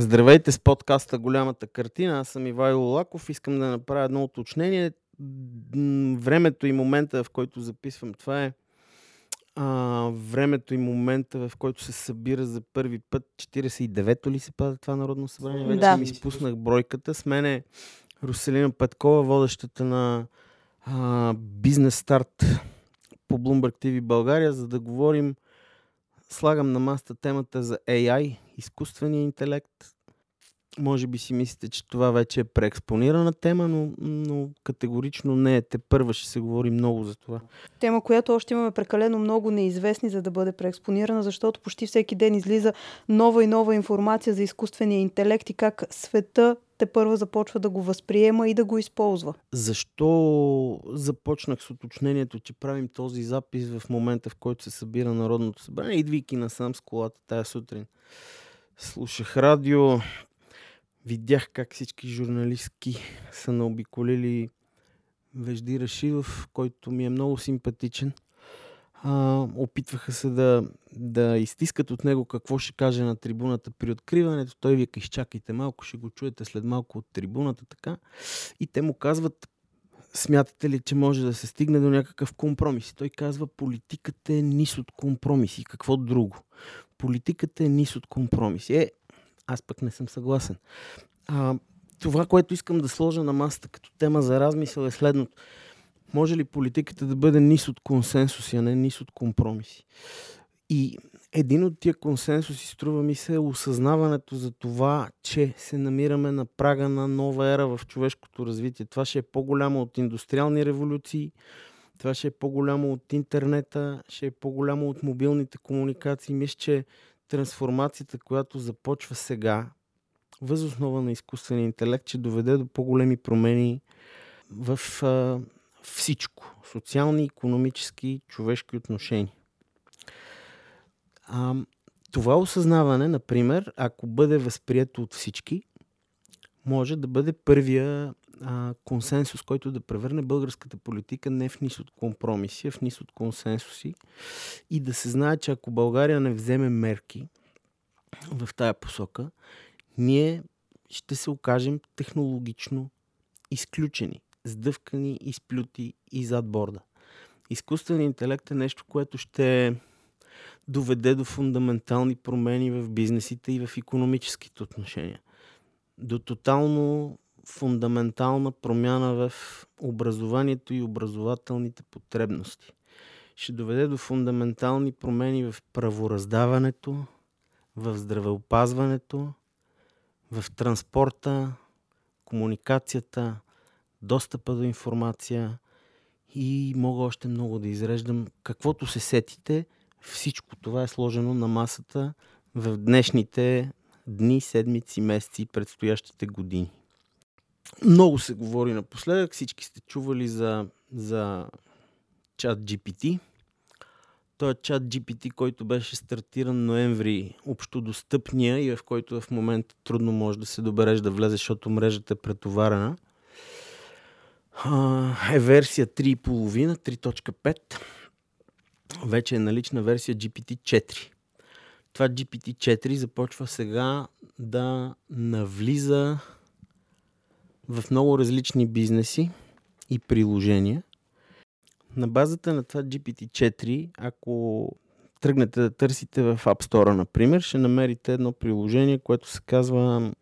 Здравейте с подкаста Голямата картина. Аз съм Ивайло Лаков. Искам да направя едно уточнение. Времето и момента, в който записвам това е а, времето и момента, в който се събира за първи път 49-то ли се пада това Народно събрание? Вече Да. ми изпуснах бройката. С мен е Руселина Петкова, водещата на а, Бизнес Старт по Bloomberg TV България, за да говорим слагам на масата темата за AI, изкуствения интелект. Може би си мислите, че това вече е преекспонирана тема, но, но категорично не е. Те първа ще се говори много за това. Тема, която още имаме прекалено много неизвестни, за да бъде преекспонирана, защото почти всеки ден излиза нова и нова информация за изкуствения интелект и как света те първа започва да го възприема и да го използва. Защо започнах с уточнението, че правим този запис в момента, в който се събира Народното събрание, идвайки насам с колата тая сутрин. Слушах радио, видях как всички журналистки са наобиколили Вежди Рашидов, който ми е много симпатичен. А, опитваха се да, да изтискат от него какво ще каже на трибуната при откриването. Той вика, изчакайте малко, ще го чуете след малко от трибуната, така. И те му казват, смятате ли, че може да се стигне до някакъв компромис? Той казва, политиката е низ от компромиси. Какво друго? Политиката е низ от компромиси. Е, аз пък не съм съгласен. А, това, което искам да сложа на масата като тема за размисъл е следното. Може ли политиката да бъде низ от консенсуси, а не низ от компромиси? И един от тия консенсуси, струва ми се, е осъзнаването за това, че се намираме на прага на нова ера в човешкото развитие. Това ще е по-голямо от индустриални революции, това ще е по-голямо от интернета, ще е по-голямо от мобилните комуникации. Мисля, че трансформацията, която започва сега, въз основа на изкуствения интелект, ще доведе до по-големи промени в а, всичко. Социални, економически, човешки отношения. А, това осъзнаване, например, ако бъде възприето от всички, може да бъде първия а, консенсус, който да превърне българската политика не в низ от компромиси, а в низ от консенсуси и да се знае, че ако България не вземе мерки в тая посока, ние ще се окажем технологично изключени, сдъвкани, изплюти и зад борда. Изкуственият интелект е нещо, което ще доведе до фундаментални промени в бизнесите и в економическите отношения. До тотално фундаментална промяна в образованието и образователните потребности. Ще доведе до фундаментални промени в правораздаването, в здравеопазването, в транспорта, комуникацията, достъпа до информация и мога още много да изреждам. Каквото се сетите, всичко това е сложено на масата в днешните дни, седмици, месеци и предстоящите години. Много се говори напоследък, всички сте чували за, за чат GPT. Той е чат GPT, който беше стартиран ноември общодостъпния и в който в момента трудно може да се добереш да влезеш, защото мрежата е претоварена. Е версия 3.5, 3.5. Вече е налична версия GPT-4. Това GPT-4 започва сега да навлиза в много различни бизнеси и приложения. На базата на това GPT-4, ако тръгнете да търсите в App Store, например, ще намерите едно приложение, което се казва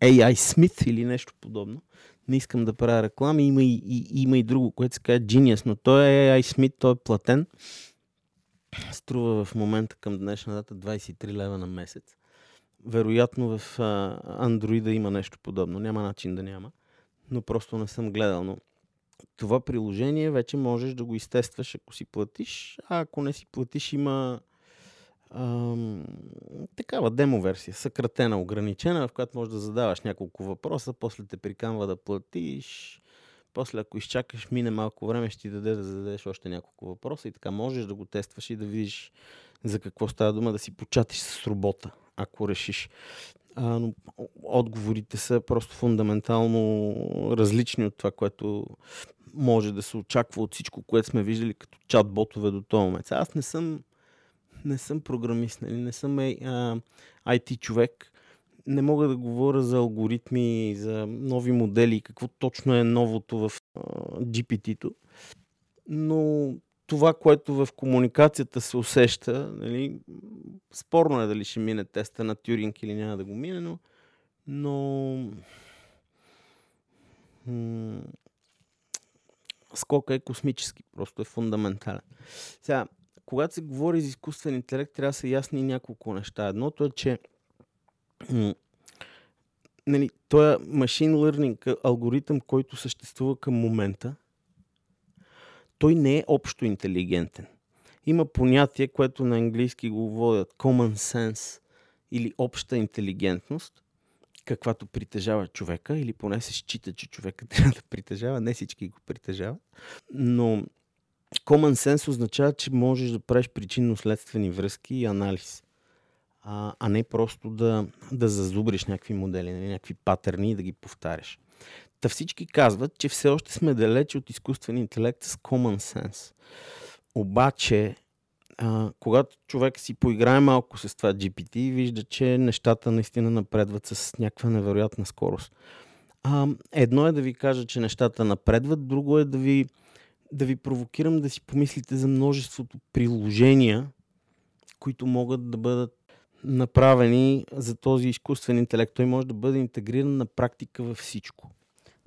AI Smith или нещо подобно. Не искам да правя реклами, има и, и, има и друго, което се казва Genius, но той е AI Smith, той е платен. Струва в момента към днешна дата 23 лева на месец. Вероятно в Android има нещо подобно. Няма начин да няма. Но просто не съм гледал. Но това приложение вече можеш да го изтестваш, ако си платиш. А ако не си платиш, има ам, такава демо версия, съкратена, ограничена, в която можеш да задаваш няколко въпроса, после те приканва да платиш. После, ако изчакаш, мине малко време, ще ти даде да зададеш още няколко въпроса и така можеш да го тестваш и да видиш за какво става дума, да си початиш с робота, ако решиш. А, но отговорите са просто фундаментално различни от това, което може да се очаква от всичко, което сме виждали като чат-ботове до този момент. Аз не съм, не съм програмист, нали? не съм а, IT човек не мога да говоря за алгоритми, за нови модели, какво точно е новото в GPT-то, но това, което в комуникацията се усеща, нали, спорно е дали ще мине теста на Тюринг или няма да го мине, но, но м- скока е космически, просто е фундаментален. Сега, когато се говори за изкуствен интелект, трябва да са ясни няколко неща. Едното е, че м- нали, този машин learning алгоритъм, който съществува към момента, той не е общо интелигентен. Има понятие, което на английски го водят common sense или обща интелигентност, каквато притежава човека, или поне се счита, че човека трябва да притежава, не всички го притежават. Но common sense означава, че можеш да правиш причинно-следствени връзки и анализ, а, а не просто да, да зазубриш някакви модели, нали, някакви патърни и да ги повтаряш. Та всички казват, че все още сме далеч от изкуствен интелект с common sense. Обаче, а, когато човек си поиграе малко с това GPT, вижда, че нещата наистина напредват с някаква невероятна скорост. А, едно е да ви кажа, че нещата напредват, друго е да ви, да ви провокирам да си помислите за множеството приложения, които могат да бъдат направени за този изкуствен интелект. Той може да бъде интегриран на практика във всичко.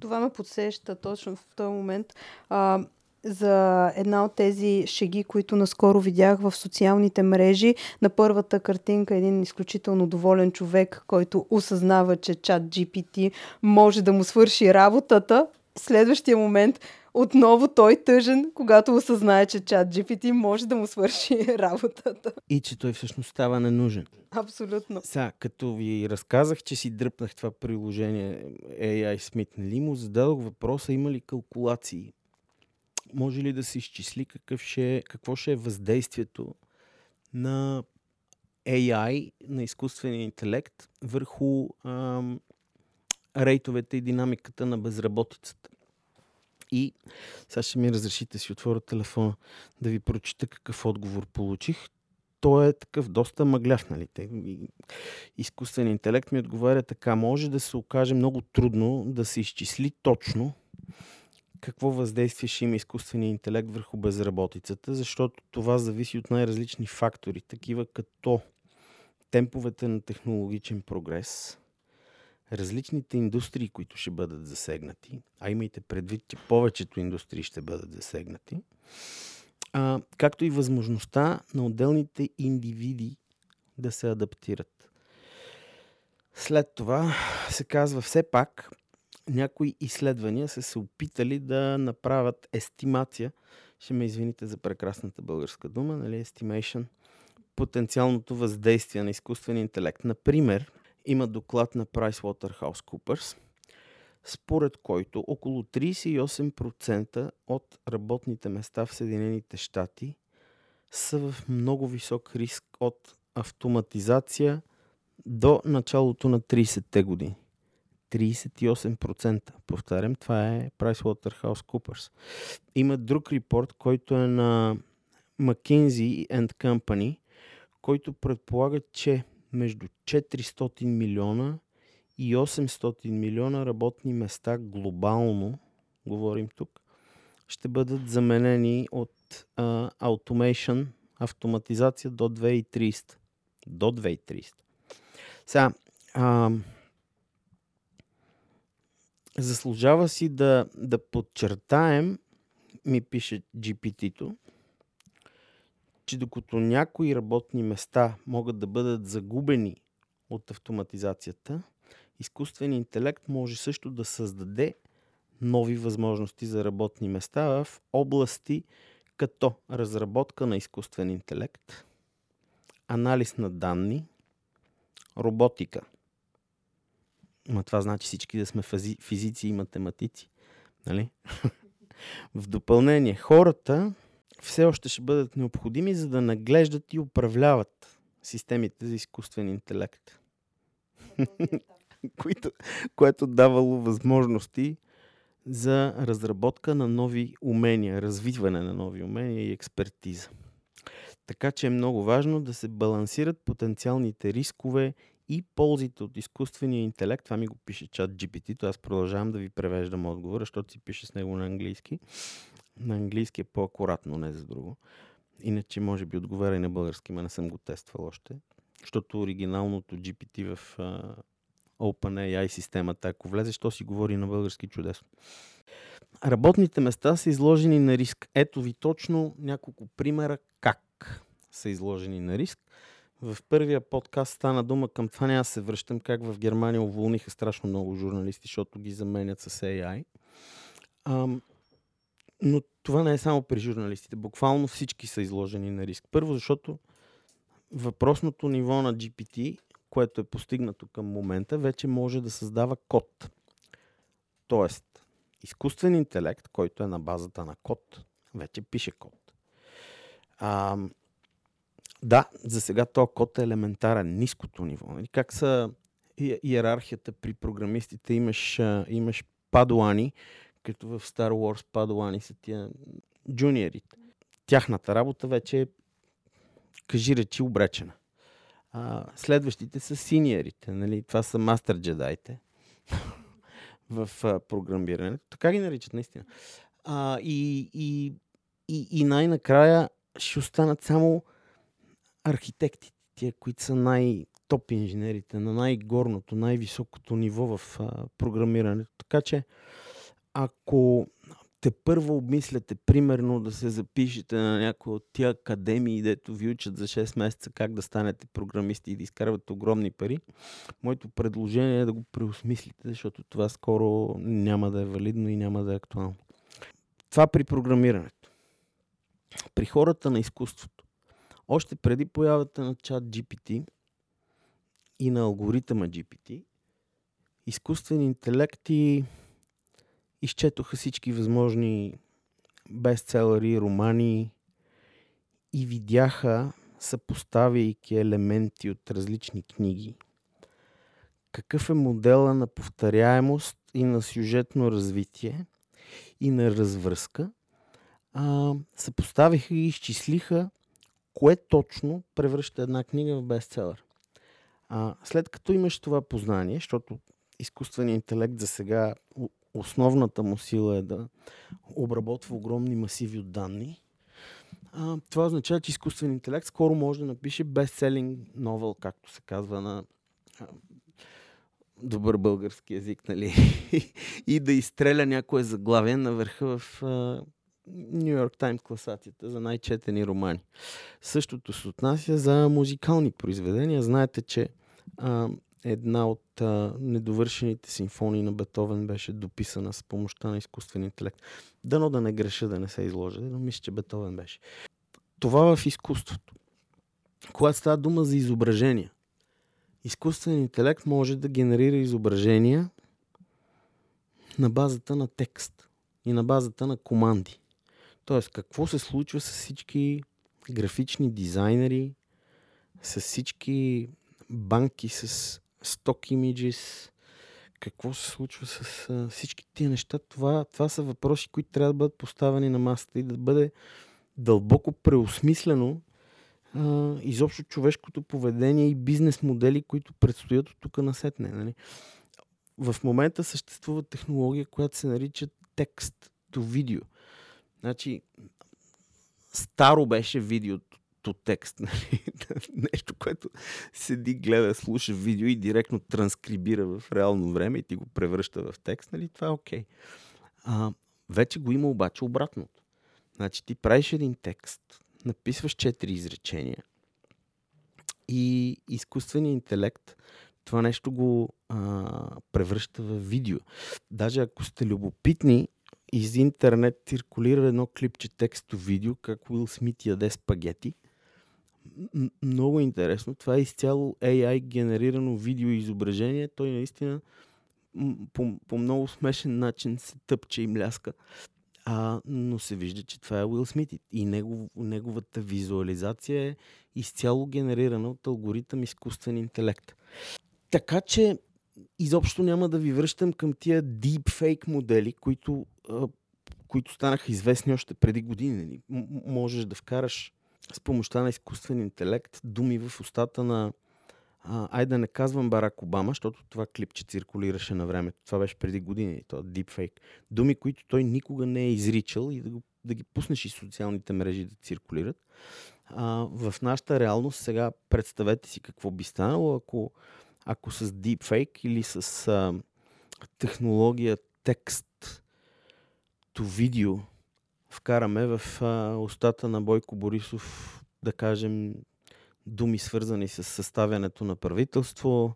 Това ме подсеща точно в този момент а, за една от тези шеги, които наскоро видях в социалните мрежи. На първата картинка един изключително доволен човек, който осъзнава, че чат GPT може да му свърши работата. Следващия момент отново той тъжен, когато осъзнае, че чат GPT може да му свърши работата. И че той всъщност става ненужен. Абсолютно. Сега, като ви разказах, че си дръпнах това приложение AI Smith, нали му зададох въпроса има ли калкулации. Може ли да се изчисли какъв ще, какво ще е въздействието на AI, на изкуствения интелект, върху ам, рейтовете и динамиката на безработицата. И сега ще ми разрешите си отворя телефона да ви прочита какъв отговор получих. Той е такъв доста мъгляв, нали? Изкуствен интелект ми отговаря така. Може да се окаже много трудно да се изчисли точно какво въздействие ще има изкуствения интелект върху безработицата, защото това зависи от най-различни фактори, такива като темповете на технологичен прогрес, различните индустрии, които ще бъдат засегнати, а имайте предвид, че повечето индустрии ще бъдат засегнати, а, както и възможността на отделните индивиди да се адаптират. След това се казва все пак, някои изследвания са се опитали да направят естимация, ще ме извините за прекрасната българска дума, нали, estimation, потенциалното въздействие на изкуствен интелект. Например, има доклад на PricewaterhouseCoopers, според който около 38% от работните места в Съединените щати са в много висок риск от автоматизация до началото на 30-те години. 38%. Повтарям, това е PricewaterhouseCoopers. Има друг репорт, който е на McKinsey and Company, който предполага, че между 400 милиона и 800 милиона работни места глобално, говорим тук, ще бъдат заменени от а, automation, автоматизация до 2300. До 2300. Сега, а, заслужава си да, да подчертаем, ми пише GPT-то, че докато някои работни места могат да бъдат загубени от автоматизацията, изкуственият интелект може също да създаде нови възможности за работни места в области като разработка на изкуствен интелект, анализ на данни, роботика. Ма това значи всички да сме физици и математици. Нали? в допълнение, хората все още ще бъдат необходими, за да наглеждат и управляват системите за изкуствен интелект. Което, което давало възможности за разработка на нови умения, развиване на нови умения и експертиза. Така че е много важно да се балансират потенциалните рискове и ползите от изкуствения интелект, това ми го пише чат GPT, то аз продължавам да ви превеждам отговора, защото си пише с него на английски. На английски е по-акуратно, не за друго. Иначе може би отговаря и на български, но не съм го тествал още. Защото оригиналното GPT в uh, OpenAI системата, ако влезеш, то си говори на български чудесно. Работните места са изложени на риск. Ето ви точно няколко примера как са изложени на риск. В първия подкаст стана дума към това, няма се връщам как в Германия уволниха страшно много журналисти, защото ги заменят с AI. Ам, но това не е само при журналистите. Буквално всички са изложени на риск. Първо, защото въпросното ниво на GPT, което е постигнато към момента, вече може да създава код. Тоест, изкуствен интелект, който е на базата на код, вече пише код. А, да, за сега този код е елементарен, ниското ниво. Нали? Как са иерархията при програмистите? Имаш, имаш падуани, като в Star Wars падуани са тия джуниорите. Тяхната работа вече е, кажи речи, обречена. А, следващите са синьорите. Нали? Това са мастер джедайте в а, програмирането. Така ги наричат, наистина. А, и, и, и, и най-накрая ще останат само архитектите, тия, които са най-топ инженерите, на най-горното, най-високото ниво в а, програмирането. Така че, ако те първо обмисляте, примерно, да се запишете на някои от тия академии, дето ви учат за 6 месеца как да станете програмисти и да изкарват огромни пари, моето предложение е да го преосмислите, защото това скоро няма да е валидно и няма да е актуално. Това при програмирането. При хората на изкуството. Още преди появата на чат GPT и на алгоритъма GPT, изкуствени интелекти изчетоха всички възможни бестселери, романи и видяха, съпоставяйки елементи от различни книги, какъв е модела на повторяемост и на сюжетно развитие и на развръзка, а, съпоставиха и изчислиха кое точно превръща една книга в бестселър. А, след като имаш това познание, защото изкуственият интелект за сега основната му сила е да обработва огромни масиви от данни, а, това означава, че изкуственият интелект скоро може да напише бестселинг новел, както се казва на а, добър български язик, нали? и да изстреля някое заглавие на върха в Нью Йорк Таймс класацията за най-четени романи. Същото се отнася за музикални произведения. Знаете, че а, една от а, недовършените симфонии на Бетовен беше дописана с помощта на изкуствен интелект. Дано да не греша, да не се изложа, но мисля, че Бетовен беше. Това в изкуството. Когато става дума за изображения, изкуствен интелект може да генерира изображения на базата на текст и на базата на команди. Тоест, какво се случва с всички графични дизайнери, с всички банки с stock images, какво се случва с а, всички тия неща, това, това са въпроси, които трябва да бъдат поставени на масата и да бъде дълбоко преосмислено а, изобщо човешкото поведение и бизнес модели, които предстоят от тук на сетне. Нали? В момента съществува технология, която се нарича текст to видео. Значи, старо беше видеото текст. Нали? Нещо, което седи, гледа, слуша видео и директно транскрибира в реално време и ти го превръща в текст. Нали? Това е окей. Okay. вече го има обаче обратното. Значи ти правиш един текст, написваш четири изречения и изкуственият интелект това нещо го а, превръща в видео. Даже ако сте любопитни, из интернет циркулира едно клипче тексто видео, как Уил Смит яде спагети много интересно. Това е изцяло AI генерирано видео изображение. Той наистина по, по много смешен начин се тъпче и мляска. А, но се вижда, че това е Уил Смит и негов, неговата визуализация е изцяло генерирана от алгоритъм изкуствен интелект. Така че изобщо няма да ви връщам към тия deepfake модели, които, а, които станаха известни още преди години. Нали? Можеш да вкараш с помощта на изкуствен интелект думи в устата на а, айде да не казвам Барак Обама, защото това клипче циркулираше на времето. Това беше преди години, то е дипфейк. Думи, които той никога не е изричал и да, го, да ги пуснеш и социалните мрежи да циркулират. А, в нашата реалност сега представете си какво би станало, ако, ако с дипфейк или с а, технология текст то видео вкараме в а, устата на Бойко Борисов, да кажем, думи свързани с съставянето на правителство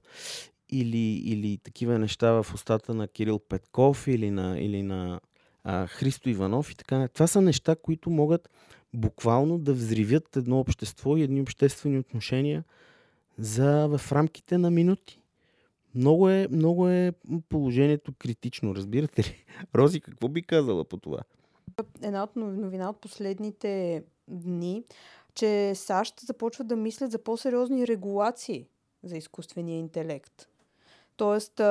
или, или такива неща в устата на Кирил Петков или на, или на а, Христо Иванов и така. Това са неща, които могат буквално да взривят едно общество и едни обществени отношения за, в рамките на минути. Много е, много е положението критично, разбирате ли? Рози, какво би казала по това? Една от новина от последните дни, че САЩ започват да мислят за по-сериозни регулации за изкуствения интелект. Тоест,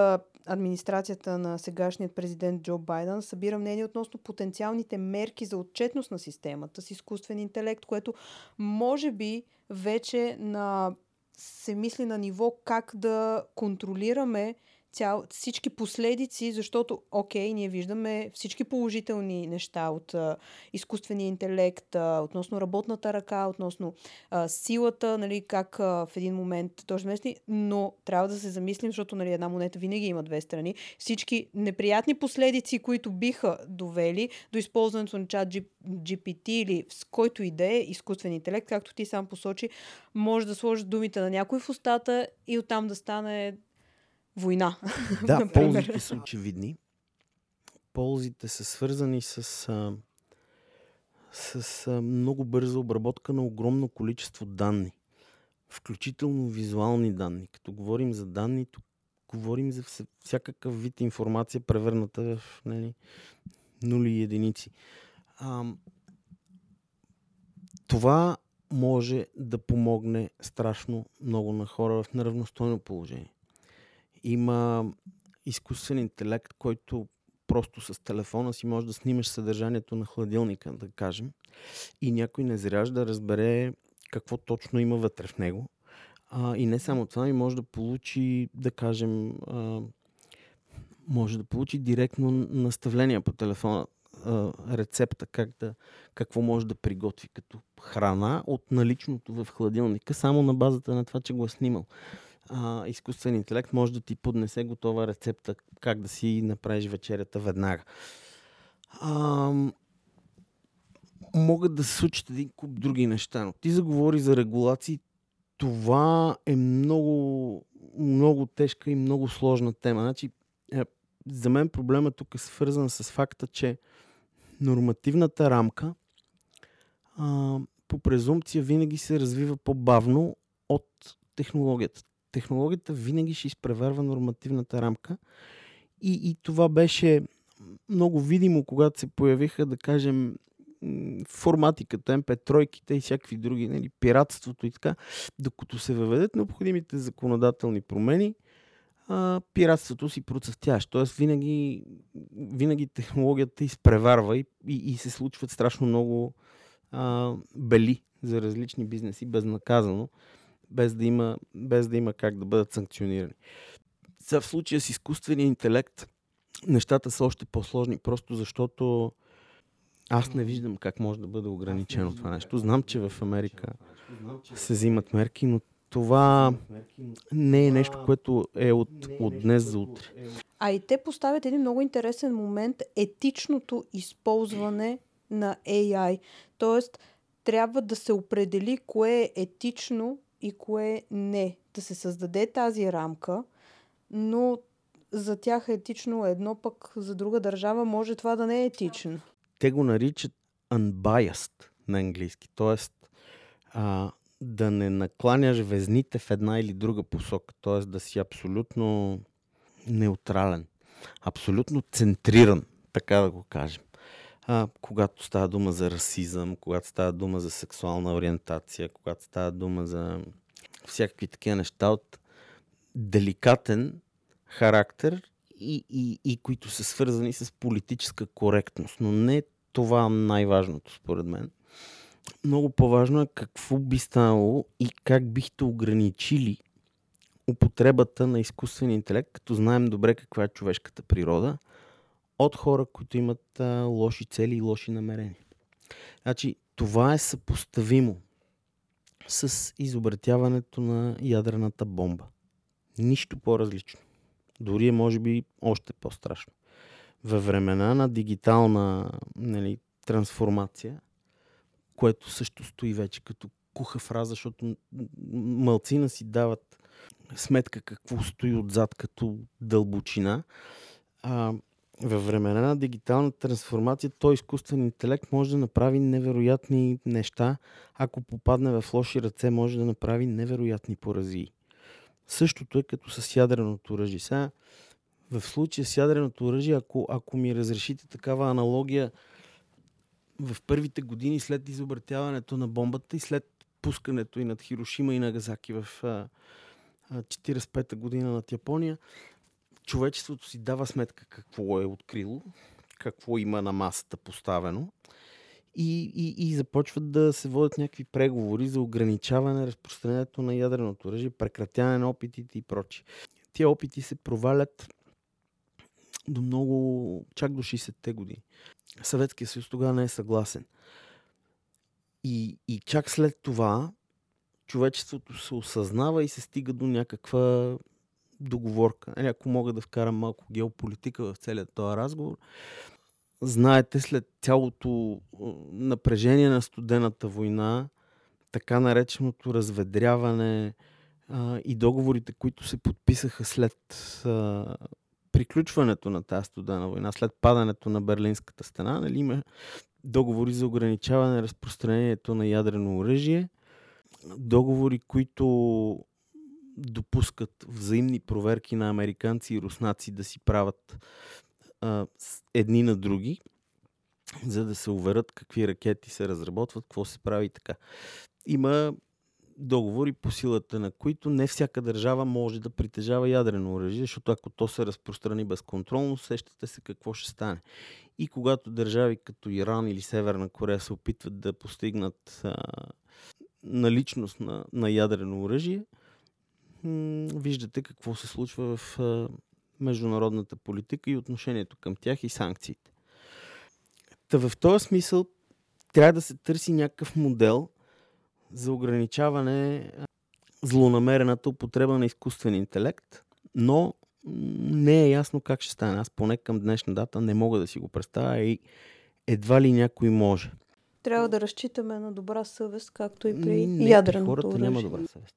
администрацията на сегашният президент Джо Байден събира мнение относно потенциалните мерки за отчетност на системата с изкуствен интелект, което може би вече на, се мисли на ниво как да контролираме цял, всички последици, защото, окей, ние виждаме всички положителни неща от а, изкуствения интелект, а, относно работната ръка, относно а, силата, нали, как а, в един момент той ще но трябва да се замислим, защото нали, една монета винаги има две страни. Всички неприятни последици, които биха довели до използването на чат GPT или с който и да е изкуствен интелект, както ти сам посочи, може да сложи думите на някой в устата и оттам да стане война. Да, ползите са очевидни. Ползите са свързани с, а, с а, много бърза обработка на огромно количество данни. Включително визуални данни. Като говорим за данни, тук говорим за всякакъв вид информация, превърната в нали, нули и единици. А, това може да помогне страшно много на хора в неравностойно положение. Има изкуствен интелект, който просто с телефона си може да снимаш съдържанието на хладилника, да кажем, и някой не зряж да разбере какво точно има вътре в него. А, и не само това, и може да получи, да кажем, а, може да получи директно наставление по телефона, а, рецепта, как да, какво може да приготви като храна от наличното в хладилника, само на базата на това, че го е снимал а, изкуствен интелект може да ти поднесе готова рецепта как да си направиш вечерята веднага. А, могат да се случат един куп други неща, но ти заговори за регулации. Това е много, много тежка и много сложна тема. Значи, е, за мен проблема тук е свързан с факта, че нормативната рамка а, по презумпция винаги се развива по-бавно от технологията технологията винаги ще изпреварва нормативната рамка. И, и това беше много видимо, когато се появиха, да кажем, формати като MP3-ките и всякакви други, нали, пиратството и така, докато се въведат необходимите законодателни промени, а, пиратството си процъфтяваш. Тоест винаги, винаги технологията изпреварва и, и, и се случват страшно много а, бели за различни бизнеси безнаказано без да има, без да има как да бъдат санкционирани. Сега в случая с изкуствения интелект нещата са още по-сложни, просто защото аз не виждам как може да бъде ограничено това нещо. Знам, че в Америка се взимат мерки, но това не е нещо, което е от, от днес за утре. А и те поставят един много интересен момент етичното използване на AI. Тоест, трябва да се определи кое е етично и кое не. Да се създаде тази рамка, но за тях е етично едно, пък за друга държава може това да не е етично. Те го наричат unbiased на английски, т.е. да не накланяш везните в една или друга посока, т.е. да си абсолютно неутрален, абсолютно центриран, така да го кажем. А, когато става дума за расизъм, когато става дума за сексуална ориентация, когато става дума за всякакви такива неща от деликатен характер и, и, и които са свързани с политическа коректност. Но не това най-важното, според мен. Много по-важно е какво би станало и как бихте ограничили употребата на изкуствен интелект, като знаем добре каква е човешката природа, от хора, които имат а, лоши цели и лоши намерения. Значи, това е съпоставимо с изобретяването на ядрената бомба. Нищо по-различно. Дори е, може би, още по-страшно. Във времена на дигитална нали, трансформация, което също стои вече като куха фраза, защото мълцина си дават сметка какво стои отзад като дълбочина. А, във времена на дигитална трансформация, той изкуствен интелект може да направи невероятни неща. Ако попадне в лоши ръце, може да направи невероятни поразии. Същото е като с ядреното оръжие. Сега, в случая с ядреното оръжие, ако, ако ми разрешите такава аналогия, в първите години след изобретяването на бомбата и след пускането и над Хирошима и Нагазаки в 45-та година над Япония, човечеството си дава сметка какво е открило, какво има на масата поставено и, и, и започват да се водят някакви преговори за ограничаване на разпространението на ядреното оръжие, прекратяване на опитите и прочи. Тия опити се провалят до много, чак до 60-те години. Съветския съюз тогава не е съгласен. И, и чак след това човечеството се осъзнава и се стига до някаква договорка. Нали, ако мога да вкарам малко геополитика в целият този разговор, знаете, след цялото напрежение на студената война, така нареченото разведряване а, и договорите, които се подписаха след а, приключването на тази студена война, след падането на Берлинската стена, нали, има договори за ограничаване разпространението на ядрено оръжие, договори, които допускат взаимни проверки на американци и руснаци да си правят а, едни на други, за да се уверят какви ракети се разработват, какво се прави така. Има договори по силата на които не всяка държава може да притежава ядрено оръжие, защото ако то се разпространи безконтролно, сещате се какво ще стане. И когато държави като Иран или Северна Корея се опитват да постигнат а, наличност на, на ядрено оръжие, виждате какво се случва в международната политика и отношението към тях и санкциите. Та в този смисъл трябва да се търси някакъв модел за ограничаване злонамерената употреба на изкуствен интелект, но не е ясно как ще стане. Аз поне към днешна дата не мога да си го представя и едва ли някой може. Трябва да разчитаме на добра съвест, както и при не, ядреното хората оръжие. няма добра съвест.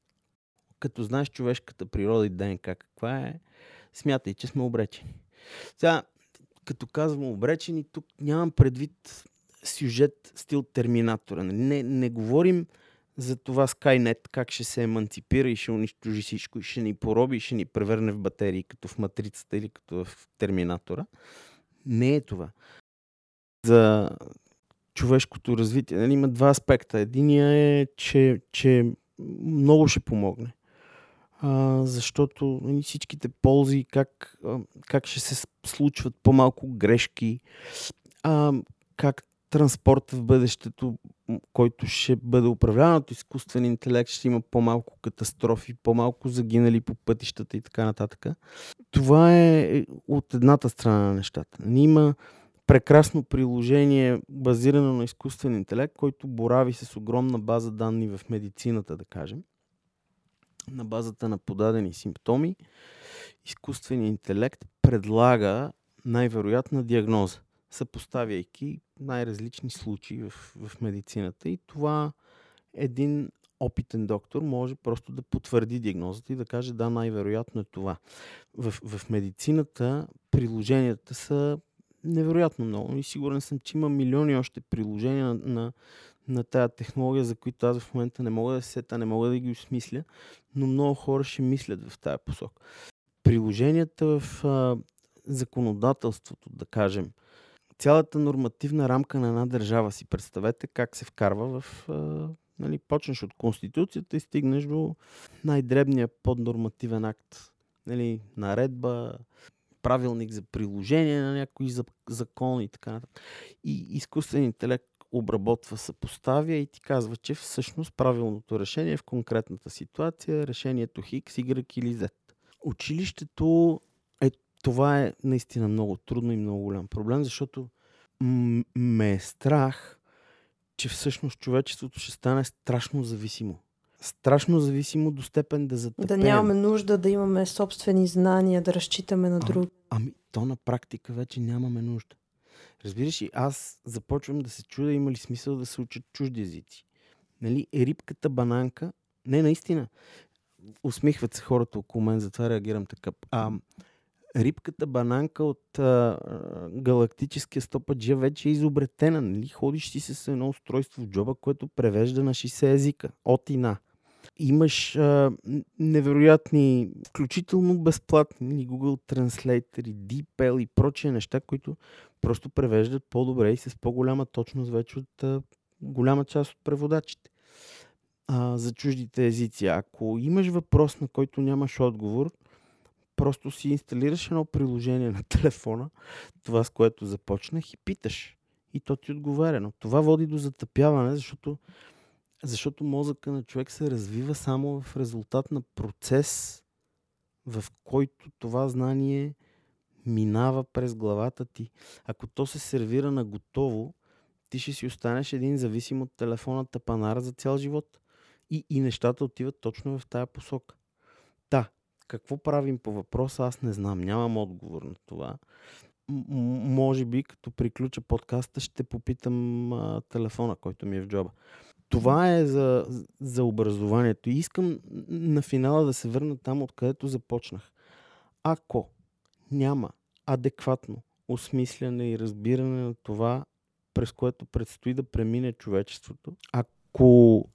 Като знаеш човешката природа и ДНК каква е, смятай, че сме обречени. Сега, като казвам обречени, тук нямам предвид сюжет стил Терминатора. Нали? Не, не говорим за това Skynet как ще се еманципира и ще унищожи всичко и ще ни пороби и ще ни превърне в батерии, като в Матрицата или като в Терминатора. Не е това. За човешкото развитие нали, има два аспекта. Единия е, че, че много ще помогне. А, защото нали, всичките ползи, как, как ще се случват по-малко грешки, а, как транспорт в бъдещето, който ще бъде управляван от изкуствен интелект, ще има по-малко катастрофи, по-малко загинали по пътищата и така нататък. Това е от едната страна на нещата. Има прекрасно приложение, базирано на изкуствен интелект, който борави с огромна база данни в медицината, да кажем. На базата на подадени симптоми, изкуственият интелект предлага най-вероятна диагноза съпоставяйки най-различни случаи в, в медицината. И това един опитен доктор може просто да потвърди диагнозата и да каже да, най-вероятно е това. В, в медицината приложенията са невероятно много и сигурен съм, че има милиони още приложения на, на, на тая технология, за които аз в момента не мога да се сета, не мога да ги осмисля, но много хора ще мислят в тая посок. Приложенията в а, законодателството, да кажем, цялата нормативна рамка на една държава си представете как се вкарва в... А, нали, почнеш от Конституцията и стигнеш до най-дребния поднормативен акт. Нали, наредба, правилник за приложение на някои закон и така нататък. И изкуствен интелект обработва, съпоставя и ти казва, че всъщност правилното решение в конкретната ситуация е решението Хикс, Y или Z. Училището е, това е наистина много трудно и много голям проблем, защото м- ме е страх, че всъщност човечеството ще стане страшно зависимо. Страшно зависимо до степен да затъпеем. Да нямаме нужда да имаме собствени знания, да разчитаме на други. А, ами, то на практика вече нямаме нужда. Разбираш ли, аз започвам да се чудя има ли смисъл да се учат чужди езици. Нали, рибката бананка, не наистина, усмихват се хората около мен, затова реагирам така. А, рибката бананка от а, галактическия стопаджия вече е изобретена. Нали? Ходиш си с едно устройство в джоба, което превежда на 60 езика. От и на. Имаш а, невероятни, включително безплатни Google Translator, DeepL и прочие неща, които просто превеждат по-добре и с по-голяма точност вече от а, голяма част от преводачите. А, за чуждите езици. Ако имаш въпрос, на който нямаш отговор, просто си инсталираш едно приложение на телефона, това с което започнах и питаш. И то ти отговаря. Но това води до затъпяване, защото, защото мозъка на човек се развива само в резултат на процес, в който това знание минава през главата ти. Ако то се сервира на готово, ти ще си останеш един зависим от телефоната панара за цял живот. И, и нещата отиват точно в тая посока. Да, какво правим по въпроса, аз не знам. Нямам отговор на това. М- може би, като приключа подкаста, ще попитам а, телефона, който ми е в джоба. Това е за, за образованието. И искам на финала да се върна там, откъдето започнах. Ако няма адекватно осмисляне и разбиране на това, през което предстои да премине човечеството, ако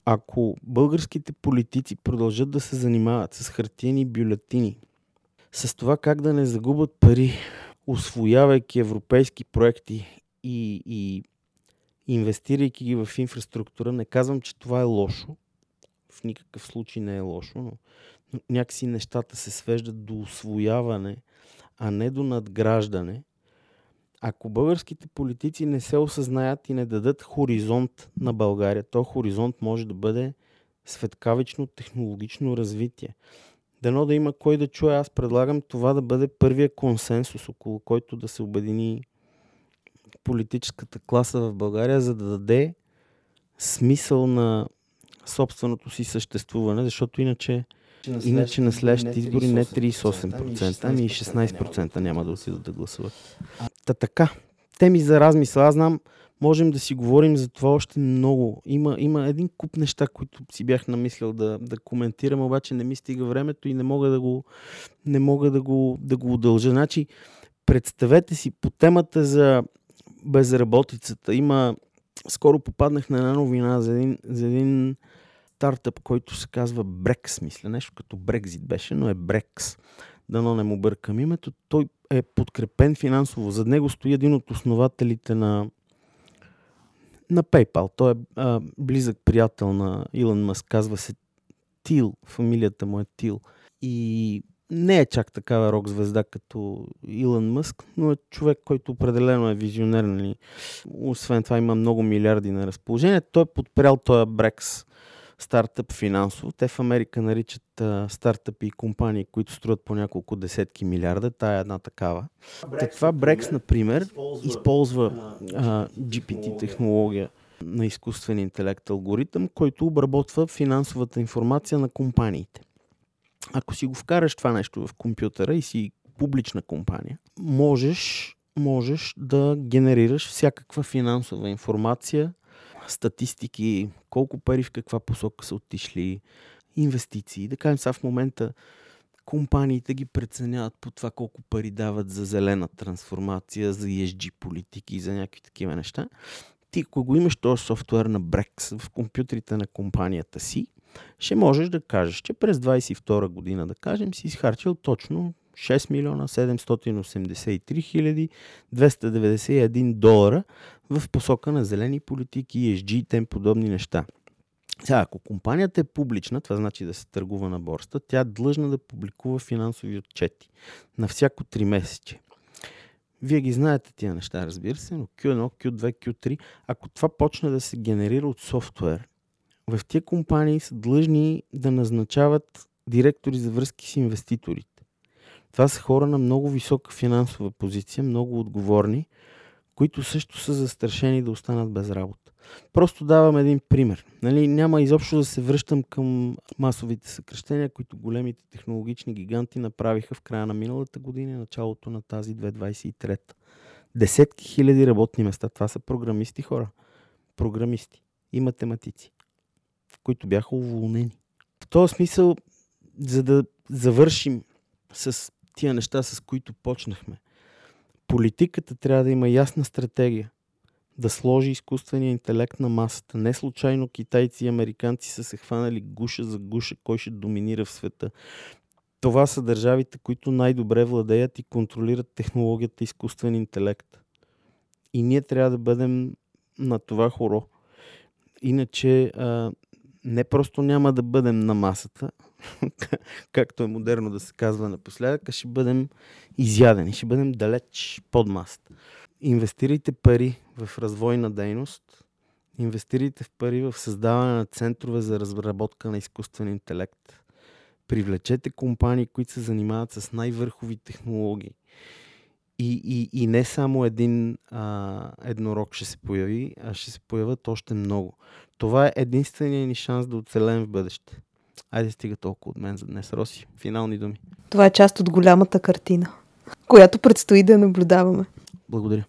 ако, българските политици продължат да се занимават с хартиени бюлетини, с това как да не загубят пари, освоявайки европейски проекти и, и инвестирайки ги в инфраструктура, не казвам, че това е лошо. В никакъв случай не е лошо, но, някакси нещата се свеждат до освояване, а не до надграждане – ако българските политици не се осъзнаят и не дадат хоризонт на България, то хоризонт може да бъде светкавично технологично развитие. Дано да има кой да чуе, аз предлагам това да бъде първия консенсус, около който да се обедини политическата класа в България, за да даде смисъл на собственото си съществуване, защото иначе Иначе на следващите избори не 38%, ами и 16% няма да отидат да гласуват. Та така, теми за размисъл. Аз знам, можем да си говорим за това още много. Има, има един куп неща, които си бях намислил да, да коментирам, обаче не ми стига времето и не мога да го, не мога да го, да го удължа. Значи, представете си по темата за безработицата. Има, скоро попаднах на една новина за един, за един стартъп, който се казва Брекс, мисля, нещо като Брекзит беше, но е Брекс. Дано не му бъркам името. Той е подкрепен финансово. Зад него стои един от основателите на, на PayPal. Той е а, близък приятел на Илон Мъск. Казва се Тил. Фамилията му е Тил. И не е чак такава рок звезда като Илон Мъск, но е човек, който определено е визионер. Нали? Освен това има много милиарди на разположение. Той е подпрял този Брекс стартъп финансово. Те в Америка наричат а, стартъпи и компании, които струват по няколко десетки милиарда. Тая е една такава. Брекс, това Брекс, например, използва, използва а, GPT технология на изкуствен интелект алгоритъм, който обработва финансовата информация на компаниите. Ако си го вкараш това нещо в компютъра и си публична компания, можеш, можеш да генерираш всякаква финансова информация статистики, колко пари в каква посока са отишли, инвестиции. Да кажем сега в момента компаниите ги преценяват по това колко пари дават за зелена трансформация, за ESG политики за някакви такива неща. Ти, ако го имаш този софтуер на Brex в компютрите на компанията си, ще можеш да кажеш, че през 22 година, да кажем, си изхарчил точно 6 милиона 783 хиляди 291 долара в посока на зелени политики, ESG и тем подобни неща. Сега, ако компанията е публична, това значи да се търгува на борста, тя е длъжна да публикува финансови отчети на всяко 3 месече. Вие ги знаете тия неща, разбира се, но Q1, Q2, Q3, ако това почне да се генерира от софтуер, в тия компании са длъжни да назначават директори за връзки с инвеститорите. Това са хора на много висока финансова позиция, много отговорни, които също са застрашени да останат без работа. Просто давам един пример. Нали, няма изобщо да се връщам към масовите съкрещения, които големите технологични гиганти направиха в края на миналата година и началото на тази 2023. Десетки хиляди работни места. Това са програмисти хора. Програмисти и математици, които бяха уволнени. В този смисъл, за да завършим с тия неща, с които почнахме, политиката трябва да има ясна стратегия да сложи изкуствения интелект на масата. Не случайно китайци и американци са се хванали гуша за гуша, кой ще доминира в света. Това са държавите, които най-добре владеят и контролират технологията изкуствен интелект. И ние трябва да бъдем на това хоро. Иначе а, не просто няма да бъдем на масата, както е модерно да се казва напоследък, а ще бъдем изядени, ще бъдем далеч под масата. Инвестирайте пари в развойна дейност, инвестирайте в пари в създаване на центрове за разработка на изкуствен интелект. Привлечете компании, които се занимават с най-върхови технологии. И, и, и не само един а, еднорог ще се появи, а ще се появят още много. Това е единствения ни шанс да оцелем в бъдеще. Айде стига толкова от мен за днес. Роси, финални думи. Това е част от голямата картина, която предстои да наблюдаваме. Благодаря.